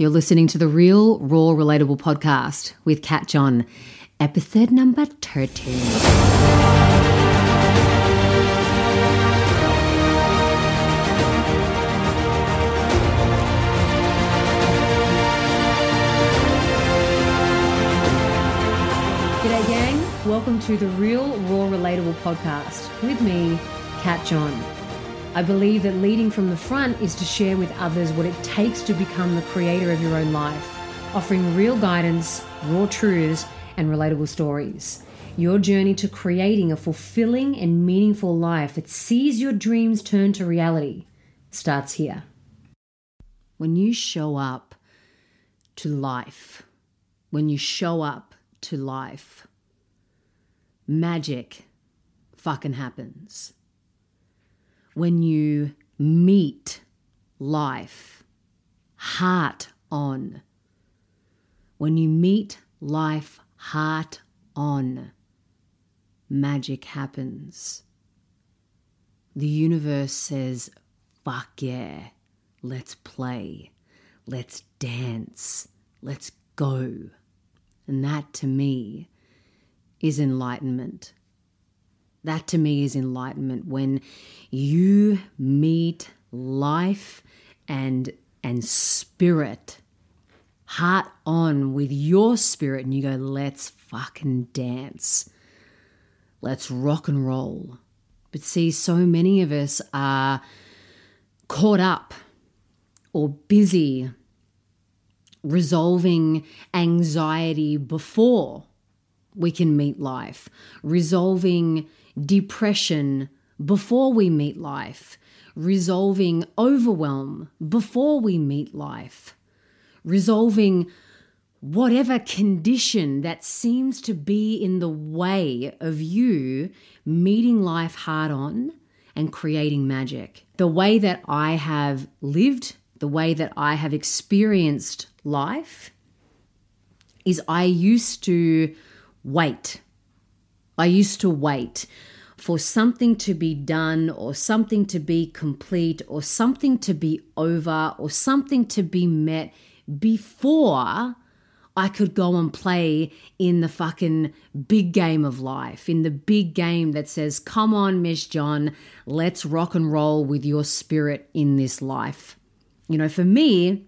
You're listening to the Real, Raw, Relatable podcast with Kat John, episode number 13. G'day, gang. Welcome to the Real, Raw, Relatable podcast with me, Kat John. I believe that leading from the front is to share with others what it takes to become the creator of your own life, offering real guidance, raw truths, and relatable stories. Your journey to creating a fulfilling and meaningful life that sees your dreams turn to reality starts here. When you show up to life, when you show up to life, magic fucking happens. When you meet life heart on, when you meet life heart on, magic happens. The universe says, fuck yeah, let's play, let's dance, let's go. And that to me is enlightenment. That to me is enlightenment when you meet life and and spirit heart on with your spirit and you go let's fucking dance. Let's rock and roll. But see so many of us are caught up or busy resolving anxiety before we can meet life, resolving depression before we meet life, resolving overwhelm before we meet life, resolving whatever condition that seems to be in the way of you meeting life hard on and creating magic. The way that I have lived, the way that I have experienced life is I used to wait. I used to wait for something to be done or something to be complete or something to be over or something to be met before I could go and play in the fucking big game of life, in the big game that says, come on, Miss John, let's rock and roll with your spirit in this life. You know, for me,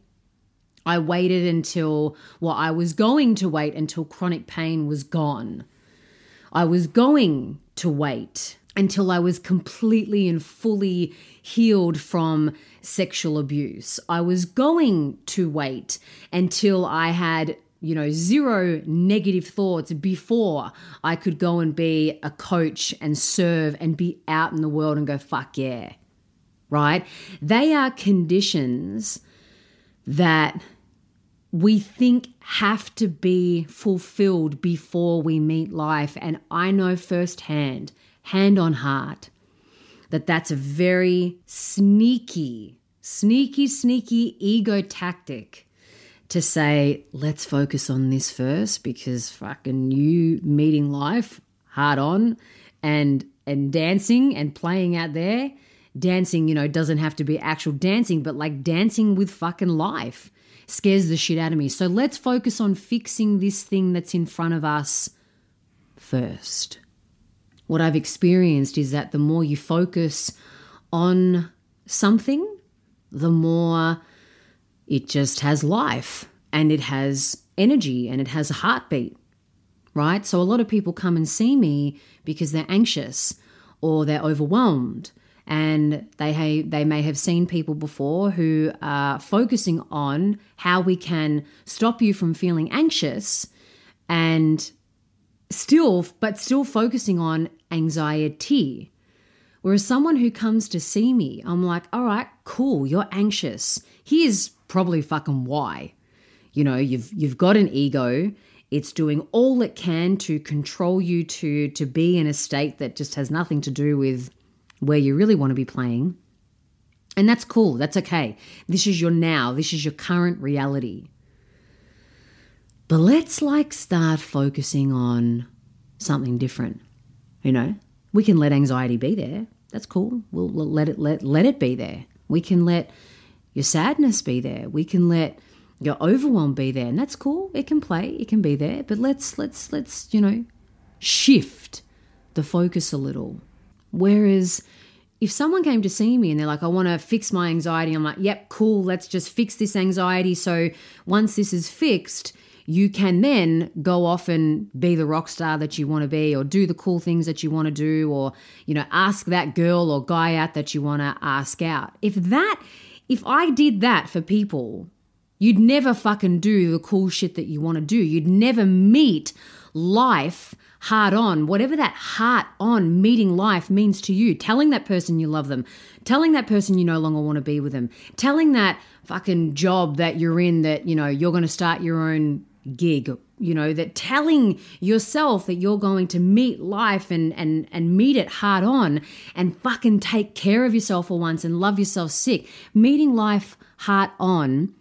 I waited until, well, I was going to wait until chronic pain was gone. I was going to wait until I was completely and fully healed from sexual abuse. I was going to wait until I had, you know, zero negative thoughts before I could go and be a coach and serve and be out in the world and go, fuck yeah. Right? They are conditions that we think have to be fulfilled before we meet life. And I know firsthand, hand on heart, that that's a very sneaky, sneaky, sneaky ego tactic to say, let's focus on this first because fucking you meeting life hard on and and dancing and playing out there dancing you know doesn't have to be actual dancing but like dancing with fucking life scares the shit out of me. So let's focus on fixing this thing that's in front of us first. What I've experienced is that the more you focus on something, the more it just has life and it has energy and it has a heartbeat, right? So a lot of people come and see me because they're anxious or they're overwhelmed and they ha- they may have seen people before who are focusing on how we can stop you from feeling anxious and still but still focusing on anxiety. Whereas someone who comes to see me i'm like all right cool you're anxious. Here's probably fucking why. You know you've you've got an ego. It's doing all it can to control you to to be in a state that just has nothing to do with where you really want to be playing. And that's cool. That's okay. This is your now. This is your current reality. But let's like start focusing on something different. You know, we can let anxiety be there. That's cool. We'll, let it let let it be there. We can let your sadness be there. We can let your overwhelm be there. And that's cool. It can play, it can be there. But let's let's let's, you know, shift the focus a little. Whereas if someone came to see me and they're like, I want to fix my anxiety, I'm like, yep, cool, let's just fix this anxiety. So once this is fixed, you can then go off and be the rock star that you want to be or do the cool things that you want to do or you know ask that girl or guy out that you want to ask out if that if i did that for people you'd never fucking do the cool shit that you want to do you'd never meet life hard on, whatever that heart on meeting life means to you, telling that person you love them, telling that person you no longer want to be with them, telling that fucking job that you're in that, you know, you're going to start your own gig you know that telling yourself that you're going to meet life and and and meet it hard on and fucking take care of yourself for once and love yourself sick. Meeting life heart on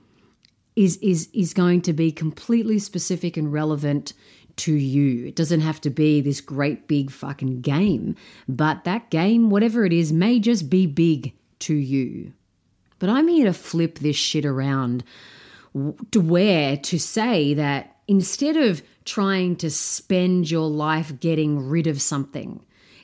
is is is going to be completely specific and relevant to you. It doesn't have to be this great big fucking game, but that game, whatever it is, may just be big to you. But I'm here to flip this shit around to where to say that instead of trying to spend your life getting rid of something,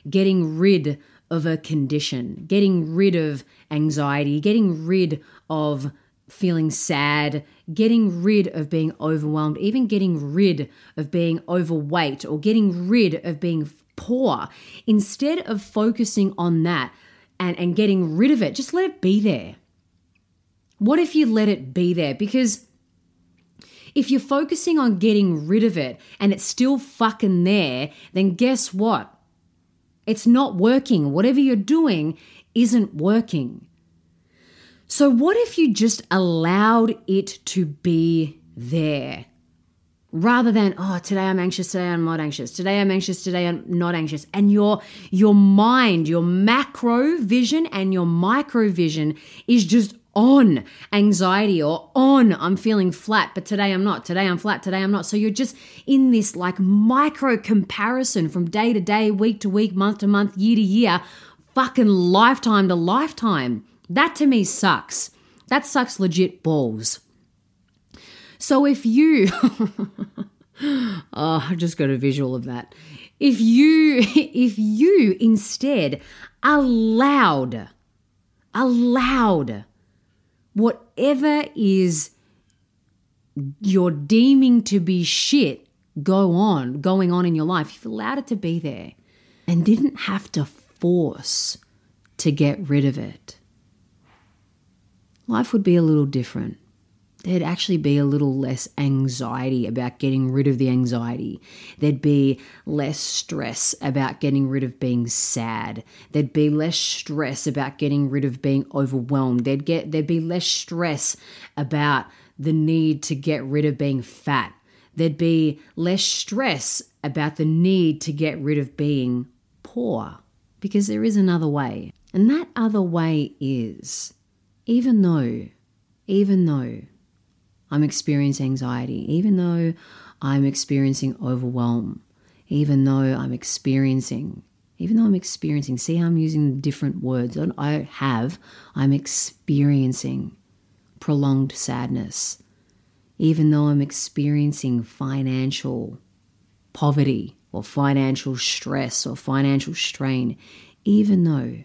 getting rid of a condition, getting rid of anxiety, getting rid of feeling sad, getting rid of being overwhelmed, even getting rid of being overweight or getting rid of being poor, instead of focusing on that and, and getting rid of it, just let it be there. What if you let it be there? Because if you're focusing on getting rid of it and it's still fucking there, then guess what? It's not working. Whatever you're doing isn't working. So, what if you just allowed it to be there? Rather than, oh, today I'm anxious, today I'm not anxious, today I'm anxious, today I'm not anxious. And your your mind, your macro vision and your micro vision is just on anxiety or on I'm feeling flat, but today I'm not. Today I'm flat, today I'm not. So you're just in this like micro comparison from day to day, week to week, month to month, year to year, fucking lifetime to lifetime. That to me sucks. That sucks legit balls. So if you, oh, I just got a visual of that. If you, if you instead allowed, allowed whatever is you're deeming to be shit go on, going on in your life, if you allowed it to be there and didn't have to force to get rid of it life would be a little different. There'd actually be a little less anxiety about getting rid of the anxiety. There'd be less stress about getting rid of being sad. There'd be less stress about getting rid of being overwhelmed. There'd get there'd be less stress about the need to get rid of being fat. There'd be less stress about the need to get rid of being poor because there is another way. And that other way is even though, even though I'm experiencing anxiety, even though I'm experiencing overwhelm, even though I'm experiencing, even though I'm experiencing, see how I'm using different words. I have, I'm experiencing prolonged sadness, even though I'm experiencing financial poverty or financial stress or financial strain, even though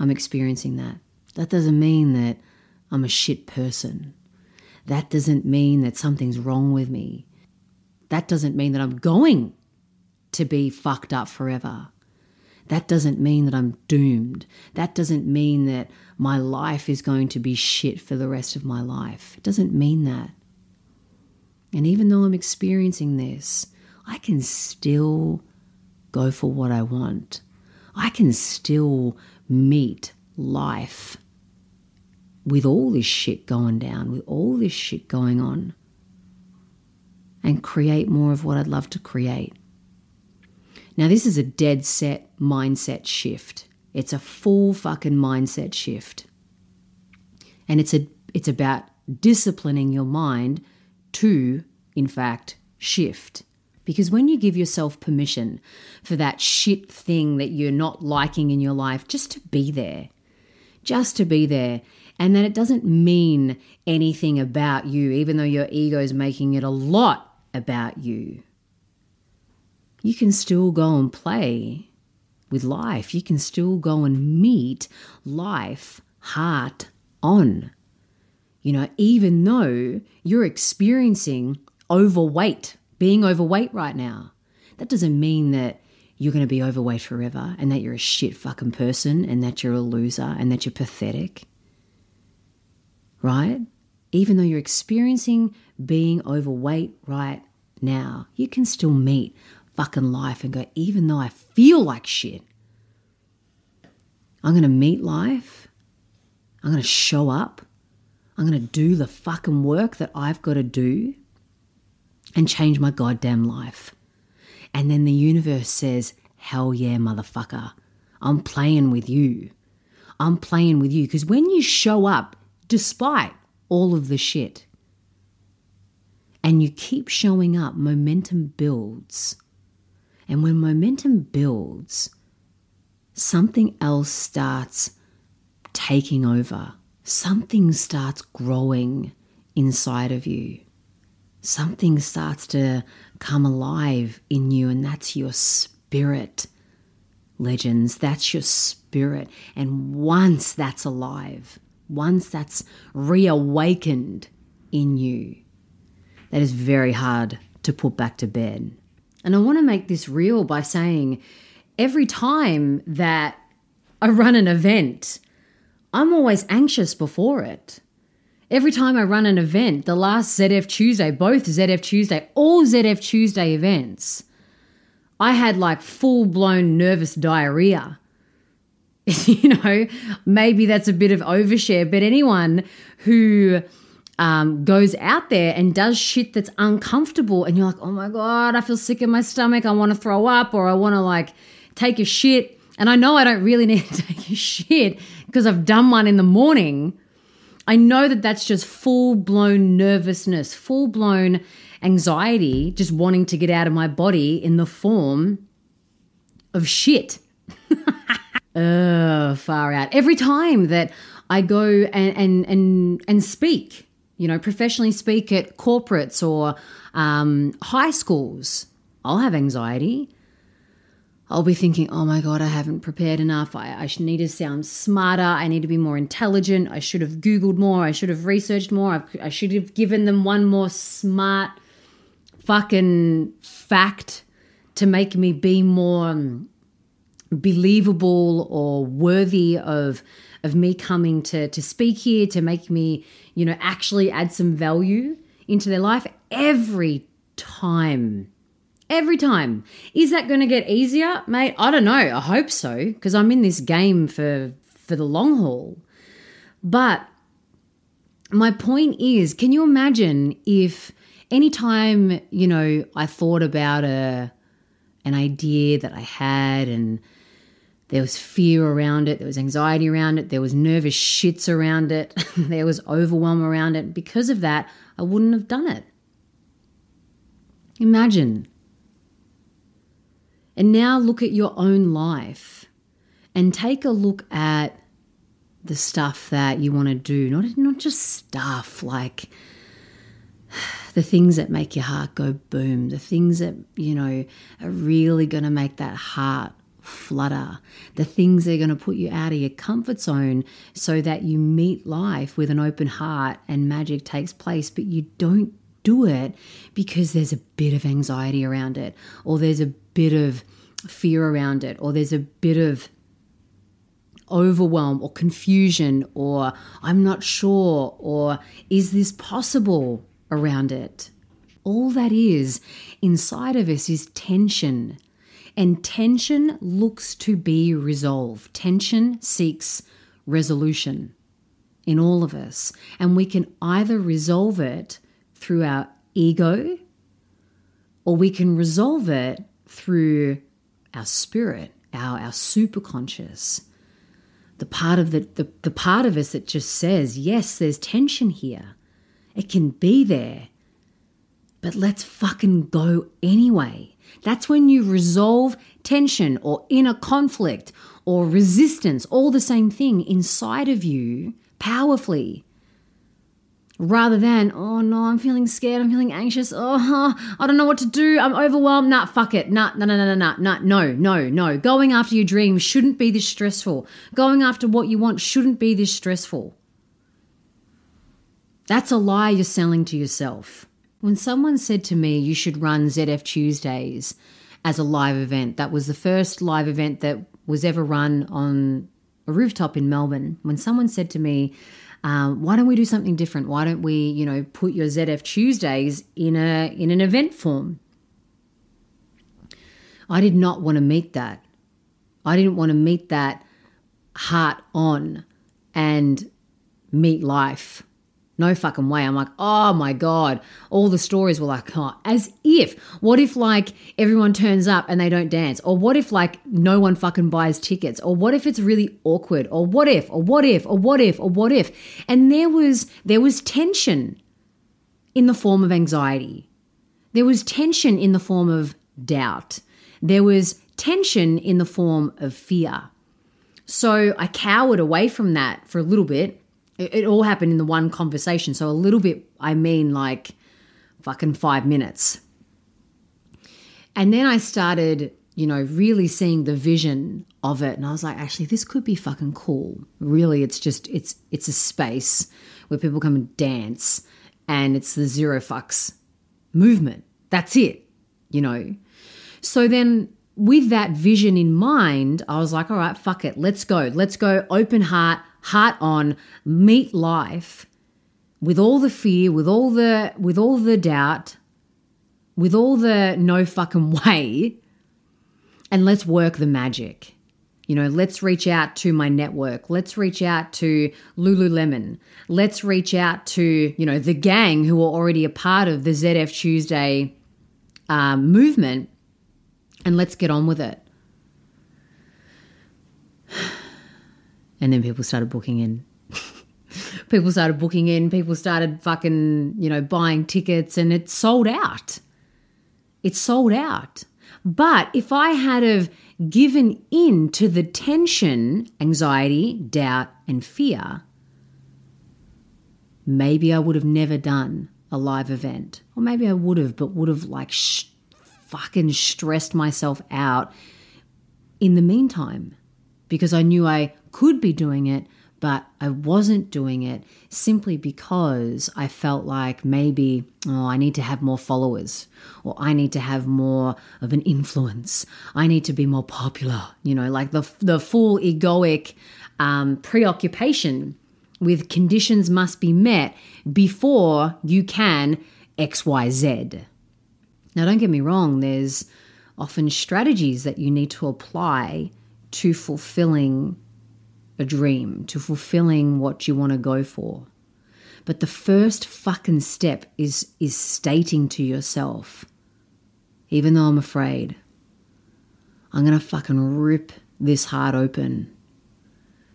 I'm experiencing that. That doesn't mean that I'm a shit person. That doesn't mean that something's wrong with me. That doesn't mean that I'm going to be fucked up forever. That doesn't mean that I'm doomed. That doesn't mean that my life is going to be shit for the rest of my life. It doesn't mean that. And even though I'm experiencing this, I can still go for what I want. I can still meet life with all this shit going down, with all this shit going on, and create more of what I'd love to create. Now, this is a dead set mindset shift. It's a full fucking mindset shift. And it's a it's about disciplining your mind to, in fact, shift. Because when you give yourself permission for that shit thing that you're not liking in your life just to be there, just to be there, and that it doesn't mean anything about you, even though your ego is making it a lot about you. You can still go and play with life. You can still go and meet life heart on. You know, even though you're experiencing overweight, being overweight right now, that doesn't mean that you're going to be overweight forever and that you're a shit fucking person and that you're a loser and that you're pathetic. Right? Even though you're experiencing being overweight right now, you can still meet fucking life and go, even though I feel like shit, I'm to meet life. I'm to show up. I'm to do the fucking work that I've got to do and change my goddamn life. And then the universe says, Hell yeah, motherfucker. I'm playing with you. I'm playing with you. Because when you show up, despite all of the shit, and you keep showing up, momentum builds. And when momentum builds, something else starts taking over. Something starts growing inside of you. Something starts to come alive in you, and that's your spirit. Legends, that's your spirit. And once that's alive, once that's reawakened in you, that is very hard to put back to bed. And I want to make this real by saying every time that I run an event, I'm always anxious before it. Every time I run an event, the last ZF Tuesday, both ZF Tuesday, all ZF Tuesday events, I had like full blown nervous diarrhea. you know, maybe that's a bit of overshare, but anyone who um, goes out there and does shit that's uncomfortable, and you're like, oh my God, I feel sick in my stomach, I want to throw up, or I want to like take a shit. And I know I don't really need to take a shit because I've done one in the morning. I know that that's just full blown nervousness, full blown anxiety, just wanting to get out of my body in the form of shit. far out. Every time that I go and, and, and, and speak, you know, professionally speak at corporates or um, high schools, I'll have anxiety. I'll be thinking, oh my God, I haven't prepared enough. I, I need to sound smarter. I need to be more intelligent. I should have Googled more. I should have researched more. I've, I should have given them one more smart fucking fact to make me be more um, believable or worthy of of me coming to to speak here to make me you know actually add some value into their life every time Every time. Is that going to get easier, mate? I don't know. I hope so because I'm in this game for for the long haul. But my point is, can you imagine if anytime, you know, I thought about a an idea that I had and there was fear around it, there was anxiety around it, there was nervous shits around it, there was overwhelm around it. Because of that, I wouldn't have done it. Imagine. And now look at your own life and take a look at the stuff that you want to do, not, not just stuff like the things that make your heart go boom, the things that, you know, are really going to make that heart flutter, the things that are going to put you out of your comfort zone so that you meet life with an open heart and magic takes place, but you don't do it because there's a bit of anxiety around it or there's a bit of fear around it or there's a bit of overwhelm or confusion or I'm not sure or is this possible around it. All that is inside of us is tension. And tension looks to be resolved. Tension seeks resolution in all of us. And we can either resolve it through our ego or we can resolve it through our spirit, our, our superconscious, the part of the, the, the part of us that just says, yes, there's tension here. It can be there. But let's fucking go anyway. That's when you resolve tension or inner conflict or resistance, all the same thing inside of you powerfully. Rather than, oh no, I'm feeling scared, I'm feeling anxious, oh, I don't know what to do, I'm overwhelmed, nah, fuck it, nah, nah, nah, nah, nah, nah, no, no, no. Going after your dreams shouldn't be this stressful. Going after what you want shouldn't be this stressful. That's a lie you're selling to yourself. When someone said to me, you should run ZF Tuesdays as a live event, that was the first live event that was ever run on a rooftop in Melbourne. When someone said to me, um, why don't we do something different? Why don't we, you know, put your ZF Tuesdays in a in an event form? I did not want to meet that. I didn't want to meet that heart on and meet life no fucking way. I'm like, oh my God. All the stories were like, oh, as if. What if like everyone turns up and they don't dance? Or what if like no one fucking buys tickets? Or what if it's really awkward? Or what if? Or what if? Or what if? Or what if? And there was there was tension in the form of anxiety. There was tension in the form of doubt. There was tension in the form of fear. So I cowered away from that for a little bit it, it all happened in the one conversation. So a little bit, I mean like fucking five minutes. And then I started, you know, really seeing the vision of it. And I was like, actually, this could be fucking cool. Really, it's just, it's, it's a space where people come and dance and it's the zero fucks movement. That's it, you know. So then with that vision in mind, I was like, all right, fuck it. Let's go. Let's go open heart, heart on, meet life with all the fear, with all the with all the doubt, with all the no fucking way, and let's work the magic. You know, let's reach out to my network. Let's reach out to Lululemon. Let's reach out to, you know, the gang who are already a part of the ZF Tuesday um, movement and let's get on with it. And then people started booking in. people started booking in. People started fucking, you know, buying tickets and it sold out. It sold out. But if I had have given in to the tension, anxiety, doubt, and fear, maybe I would have never done a live event. Or maybe I would have, but would have like sh- fucking stressed myself out in the meantime because I knew I could be doing it, but I wasn't doing it simply because I felt like maybe, oh, I need to have more followers or I need to have more of an influence. I need to be more popular, you know, like the, the full egoic um, preoccupation with conditions must be met before you can XYZ. Now, don't get me wrong, there's often strategies that you need to apply to fulfilling a dream, to fulfilling what you want to go for. But the first fucking step is is stating to yourself, even though I'm afraid, I'm gonna fucking rip this heart open,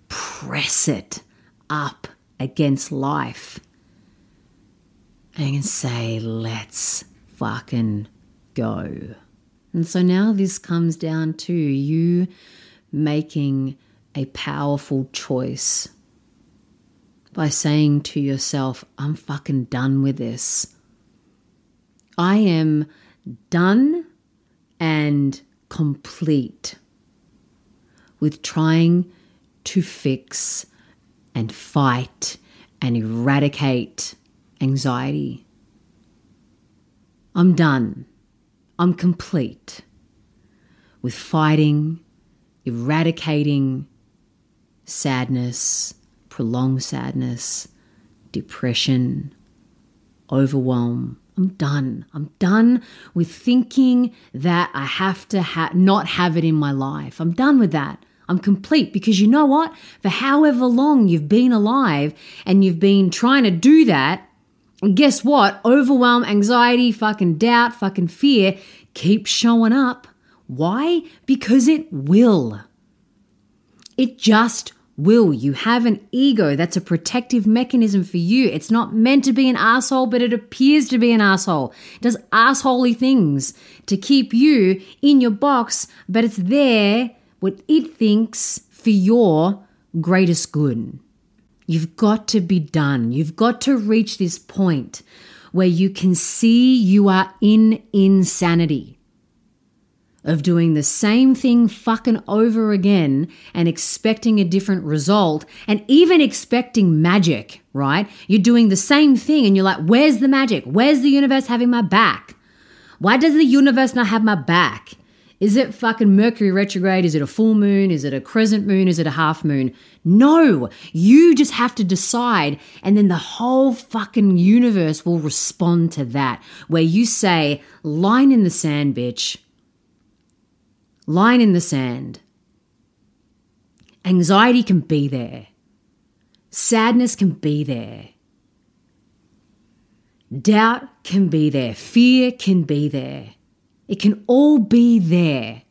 press it up against life, and say, let's fucking go. And so now this comes down to you making a powerful choice by saying to yourself, I'm fucking done with this. I am done and complete with trying to fix and fight and eradicate anxiety. I'm done. I'm complete with fighting, eradicating sadness, prolonged sadness, depression, overwhelm. I'm done. I'm done with thinking that I have to ha- not have it in my life. I'm done with that. I'm complete because you know what? For however long you've been alive and you've been trying to do that, guess what? Overwhelm, anxiety, fucking doubt, fucking fear keep showing up. Why? Because it will. It just will. You have an ego. That's a protective mechanism for you. It's not meant to be an asshole, but it appears to be an asshole. It does assholey things to keep you in your box, but it's there what it thinks for your greatest good. You've got to be done. You've got to reach this point where you can see you are in insanity of doing the same thing fucking over again and expecting a different result and even expecting magic, right? You're doing the same thing and you're like, where's the magic? Where's the universe having my back? Why does the universe not have my back? Is it fucking Mercury retrograde? Is it a full moon? Is it a crescent moon? Is it a half moon? No, you just have to decide, and then the whole fucking universe will respond to that. Where you say, line in the sand, bitch. Line in the sand. Anxiety can be there, sadness can be there. Doubt can be there. Fear can be there. It can all be there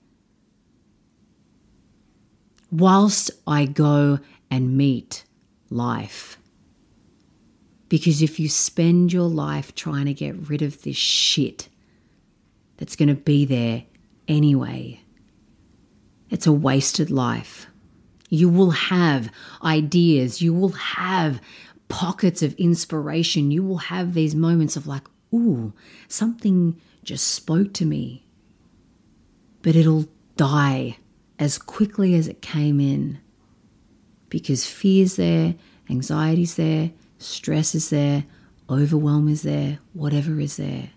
whilst I go and meet life. Because if you spend your life trying to get rid of this shit that's going to be there anyway, it's a wasted life. You will have ideas, you will have pockets of inspiration, you will have these moments of like, ooh, something just spoke to me. But it'll die as quickly as it came in because fear's there, anxiety's there, stress is there, overwhelm is there, whatever is there.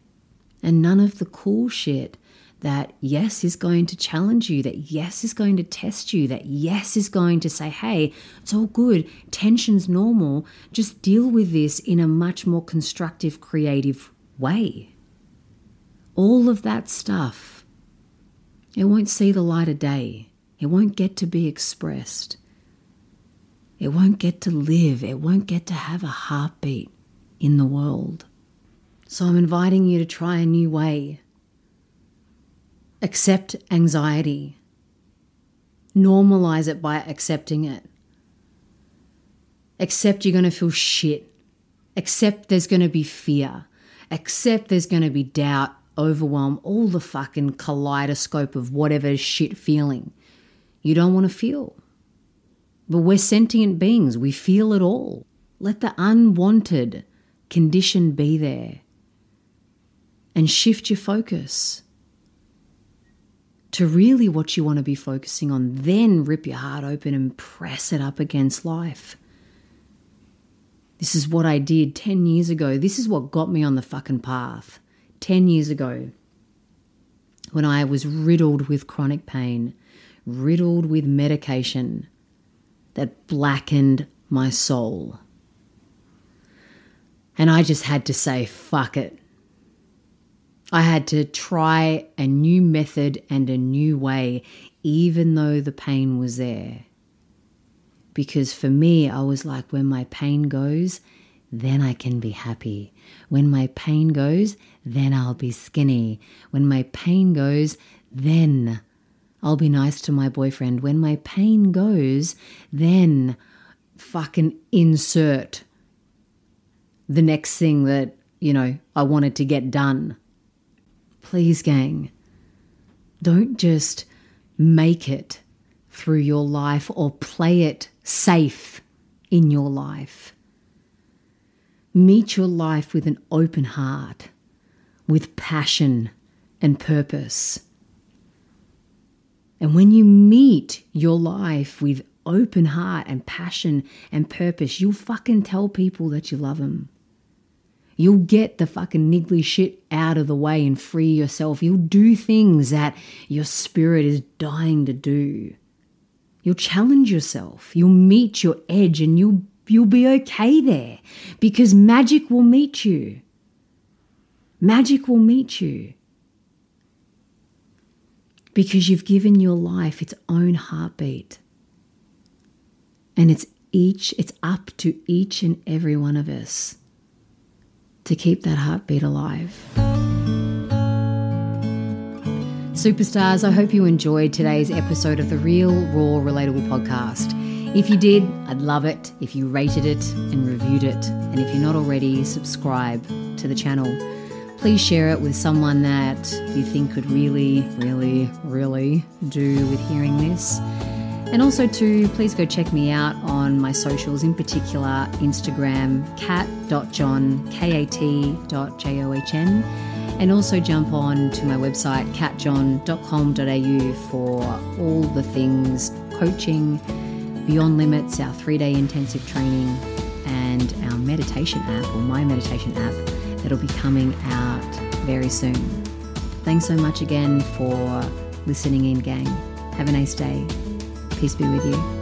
And none of the cool shit that yes is going to challenge you, that yes is going to test you, that yes is going to say, hey, it's all good, tension's normal, just deal with this in a much more constructive, creative way all of that stuff, it won't see the light of day. It won't get to be expressed. It won't get to live. It won't get to have a heartbeat in the world. So I'm inviting you to try a new way. Accept anxiety. Normalize it by accepting it. Accept you're going to feel shit. Accept there's going to be fear. Accept there's going to be doubt overwhelm all the fucking kaleidoscope of whatever shit feeling you don't want to feel. But we're sentient beings, we feel it all. Let the unwanted condition be there and shift your focus to really what you want to be focusing on. Then rip your heart open and press it up against life. This is what I did 10 years ago. This is what got me on the fucking path. 10 years ago, when I was riddled with chronic pain, riddled with medication that blackened my soul. And I just had to say, fuck it. I had to try a new method and a new way, even though the pain was there. Because for me, I was like, when my pain goes, then I can be happy. When my pain goes, then I'll be skinny. When my pain goes, then I'll be nice to my boyfriend. When my pain goes, then fucking insert the next thing that, you know, I wanted to get done. Please, gang, don't just make it through your life or play it safe in your life. Meet your life with an open heart with passion and purpose. And when you meet your life with open heart and passion and purpose, you'll fucking tell people that you love them. You'll get the fucking niggly shit out of the way and free yourself. You'll do things that your spirit is dying to do. You'll challenge yourself. You'll meet your edge and you'll you'll be okay there because magic will meet you. Magic will meet you because you've given your life its own heartbeat. And it's each it's up to each and every one of us to keep that heartbeat alive. Superstars, I hope you enjoyed today's episode of the Real Raw Relatable podcast. If you did, I'd love it if you rated it and reviewed it. And if you're not already, subscribe to the channel please share it with someone that you think could really, really, really do with hearing this. And also, to please go check me out on my socials, in particular Instagram, kat.john, K-A-T.J-O-H-N, and also jump on to my website, katjohn.com.au for all the things coaching, Beyond Limits, our three-day intensive training, and our meditation app, or my meditation app, that'll be coming out very soon. Thanks so much again for listening in, gang. Have a nice day. Peace be with you.